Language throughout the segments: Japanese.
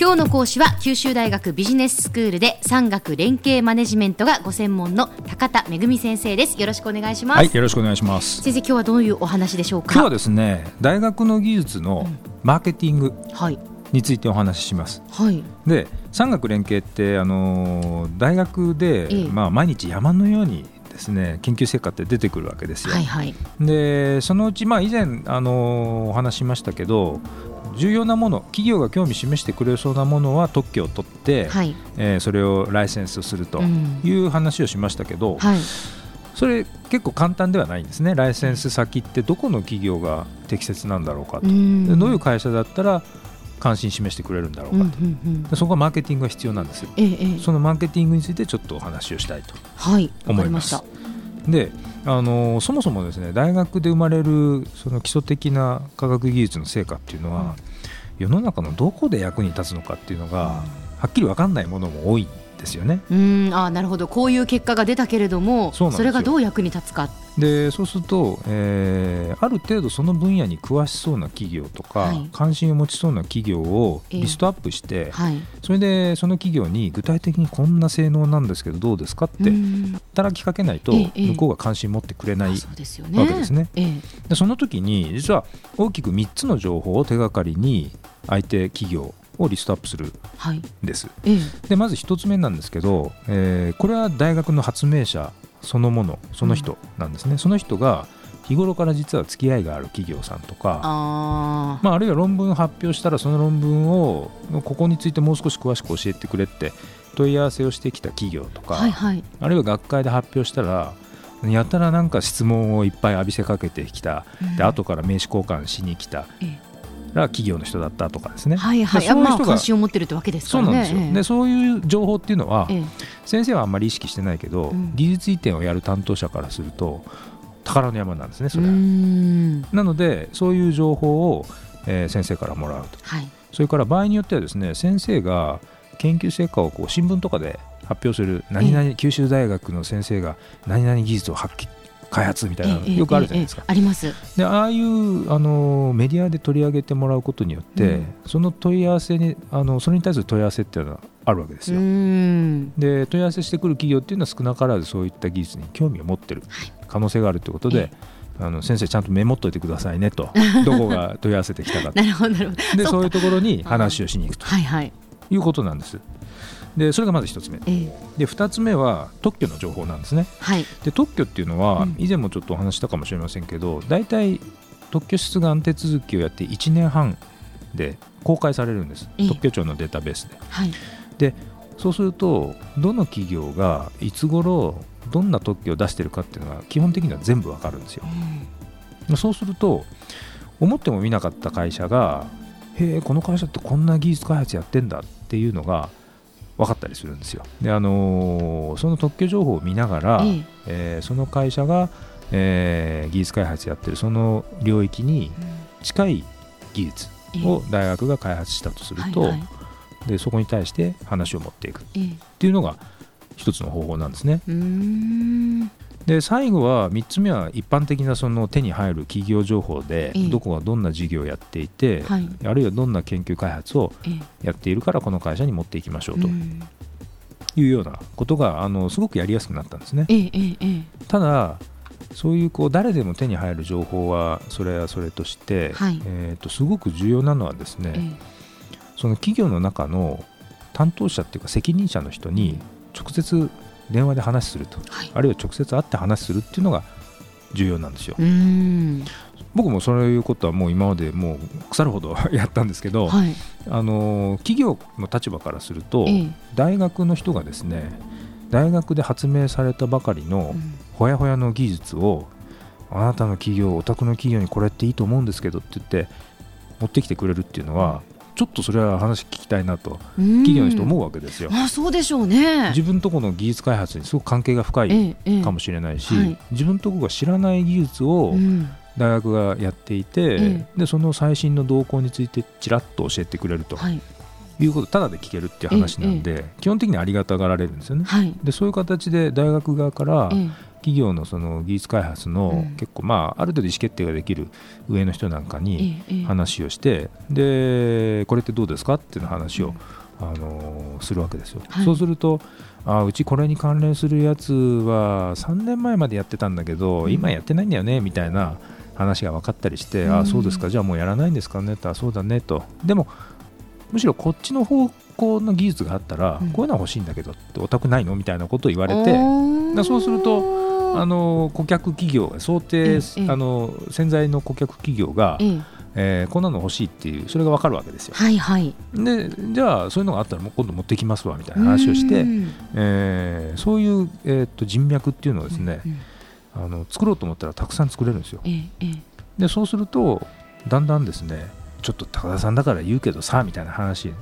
今日の講師は九州大学ビジネススクールで産学連携マネジメントがご専門の高田恵先生です。よろしくお願いします。はいよろしくお願いします。先生今日はどういうお話でしょうか？今日はですね大学の技術のマーケティングについてお話しします、はい、で産学連携ってあの大学で、ええ、まあ毎日山のようにですね研究成果って出てくるわけですよ。はいはい、でそのうち、まあ、以前あのお話しましたけど重要なもの企業が興味示してくれそうなものは特許を取って、はい、えー、それをライセンスするという話をしましたけど、うんはい、それ結構簡単ではないんですね。ライセンス先ってどこの企業が適切なんだろうかと、うん、どういう会社だったら関心示してくれるんだろうかと、うんうんうん、そこはマーケティングが必要なんですよ、ええ、そのマーケティングについてちょっとお話をしたいと思います。はい、であのそもそもですね大学で生まれるその基礎的な科学技術の成果っていうのは、うん、世の中のどこで役に立つのかっていうのが、はっきり分かんないものも多いですよね。うん。あなるほど。こういう結果が出たけれどもそれがどう役に立つか。でそうすると、えー、ある程度その分野に詳しそうな企業とか、はい、関心を持ちそうな企業をリストアップして、えーはい、それでその企業に具体的にこんな性能なんですけどどうですかって働きかけないと向こうが関心持ってくれない、わけですね。でその時に実は大きく3つの情報を手がかりに相手企業をリストアップするんです。はい、でまず1つ目なんですけど、えー、これは大学の発明者そのものその人なんですね。うん、その人が日頃から実は付き合いがある企業さんとかあ,、まあ、あるいは論文発表したらその論文をここについてもう少し詳しく教えてくれって問い合わせをしてきた企業とか、はいはい、あるいは学会で発表したらやたらなんか質問をいっぱい浴びせかけてきた、うん、で後から名刺交換しに来た、ええら企業の人だったとかですね。はいはい。そういう人が関心を持ってるってわけですからね。そうなんですよ。でそういう情報っていうのは、先生はあんまり意識してないけど、技術移転をやる担当者からすると宝の山なんですね。それは。なのでそういう情報を、えー、先生からもらうと。はい。それから場合によってはですね先生が研究成果をこう新聞とかで発表する何々九州大学の先生が何々技術を発揮開発みたいなのよくあるじゃないですか。あります。でああいうあのメディアで取り上げてもらうことによって、うん、その問い合わせにあのそれに対する問い合わせっていうのはあるわけですよ。で問い合わせしてくる企業っていうのは少なからずそういった技術に興味を持ってる可能性があるということで。あの先生ちゃんとメモっといてくださいねと どこが問い合わせてきたかなるほど。でそういうところに話をしに行くと、はいはい、いうことなんです。でそれがまず1つ目、えー、で2つ目は特許の情報なんですね、はい、で特許っていうのは、以前もちょっとお話したかもしれませんけど大体特許出願手続きをやって1年半で公開されるんです、えー、特許庁のデータベースで。はい、でそうするとどの企業がいつ頃どんな特許を出してるかっていうのが基本的には全部わかるんですよ。うん、そうすると思ってもみなかった会社がへえこの会社ってこんな技術開発やってんだっていうのが分かったりするんですよ。であのー、その特許情報を見ながら、ええ。えー、その会社が、えー、技術開発やってるその領域に近い技術を大学が開発したとすると、はいはい、でそこに対して話を持っていくっていうのが一つの方法なんですね。で最後は3つ目は一般的なその手に入る企業情報でどこがどんな事業をやっていて、はい、あるいはどんな研究開発をやっているからこの会社に持っていきましょうというようなことがあのすごくやりやすくなったんですね。ただそういうこう誰でも手に入る情報はそれはそれとして、はい、えー、とすごく重要なのはですね、その企業の中の担当者っていうか責任者の人に直接電話で話すると、はい、あるいは直接会って話するっていうのが重要なんですよ。僕もそういうことはもう今までもう腐るほど やったんですけど、はい、あの企業の立場からすると、ええ、大学の人がですね大学で発明されたばかりのほやほやの技術を、うん、あなたの企業お宅の企業にこれっていいと思うんですけどって言って持ってきてくれるっていうのは、ちょっとそれは話聞きたいなと企業の人思うわけですよ。あそうでしょうね。自分とこの技術開発にすごく関係が深いかもしれないし、ええはい、自分とこが知らない技術を大学がやっていて、え、でその最新の動向についてちらっと教えてくれると。はい。いうことただで聞けるっていう話なんで、基本的にありがたがられるんですよね。はい、でそういう形で大学側から、企業のその技術開発の結構まあある程度意思決定ができる上の人なんかに話をして、でこれってどうですかっていう話を、あのするわけですよ。そうするとあうちこれに関連するやつは3年前までやってたんだけど、今やってないんだよねみたいな話が分かったりして、あそうですか。じゃあもうやらないんですかね。とそうだねと。でもむしろこっちの方向の技術があったら、こういうのは欲しいんだけどってお宅ないのみたいなことを言われてそうするとあの顧客企業想定、あの潜在の顧客企業が、えー、こんなの欲しいっていうそれが分かるわけですよ。はいはい、でじゃあそういうのがあったらもう今度持ってきますわみたいな話をして、えー、そういう、えー、と人脈っていうのをですね、うんうん、あの作ろうと思ったらたくさん作れるんですよ。でそうするとだんだんですねちょっと高田さんだから言うけどさみたいな話。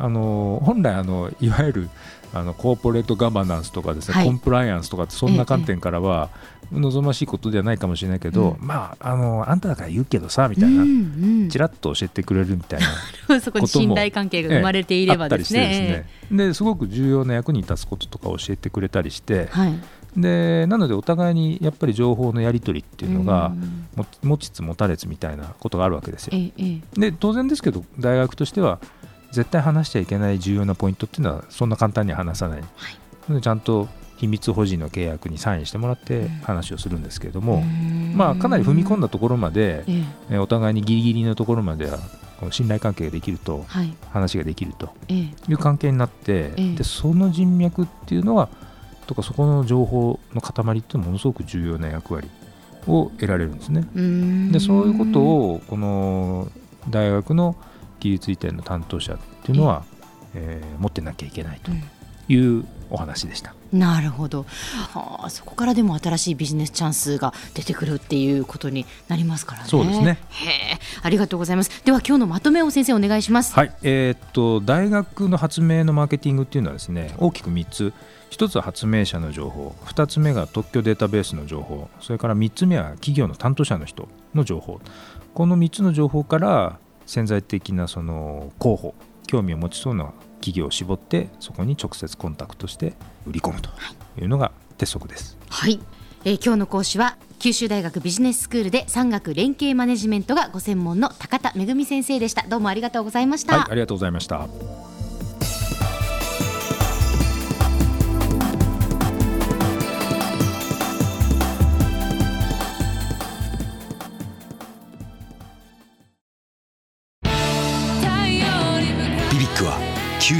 あの本来あのいわゆるあのコーポレートガバナンスとかですね、はい、コンプライアンスとかってそんな観点からは望ましいことではないかもしれないけど、うん、まああのあんただから言うけどさみたいな、うんうん、ちらっと教えてくれるみたいな そこに信頼関係が生まれていればですね。ですごく重要な役に立つこととか教えてくれたりして、はい、でなのでお互いにやっぱり情報のやり取りっていうのが、持ちつ持たれつみたいなことがあるわけですよ。で当然ですけど大学としては絶対話しちゃいけない重要なポイントっていうのはそんな簡単には話さない、はい、ちゃんと秘密保持の契約にサインしてもらって話をするんですけれども、まあ、かなり踏み込んだところまで、えお互いにギリギリのところまでは信頼関係ができると、話ができるという関係になって、でその人脈っていうのはとかそこの情報の塊ってものすごく重要な役割を得られるんですね。でそういうことをこの大学の技術移転の担当者っていうのは、えー、持ってなきゃいけないというお話でした。うん、なるほど、はあ、そこからでも新しいビジネスチャンスが出てくるっていうことになりますからね。そうですねへありがとうございます。では今日のまとめを先生お願いします。はい、えー、っと大学の発明のマーケティングっていうのはですね大きく3つ。1つは発明者の情報2つ目が特許データベースの情報それから3つ目は企業の担当者の人の情報この3つの情報から潜在的なその候補興味を持ちそうな企業を絞ってそこに直接コンタクトして売り込むとい。うのが鉄則です。はい、えー、今日の講師は九州大学ビジネススクールで産学連携マネジメントがご専門の高田恵先生でした。どうもありがとうございました、はい、ありがとうございました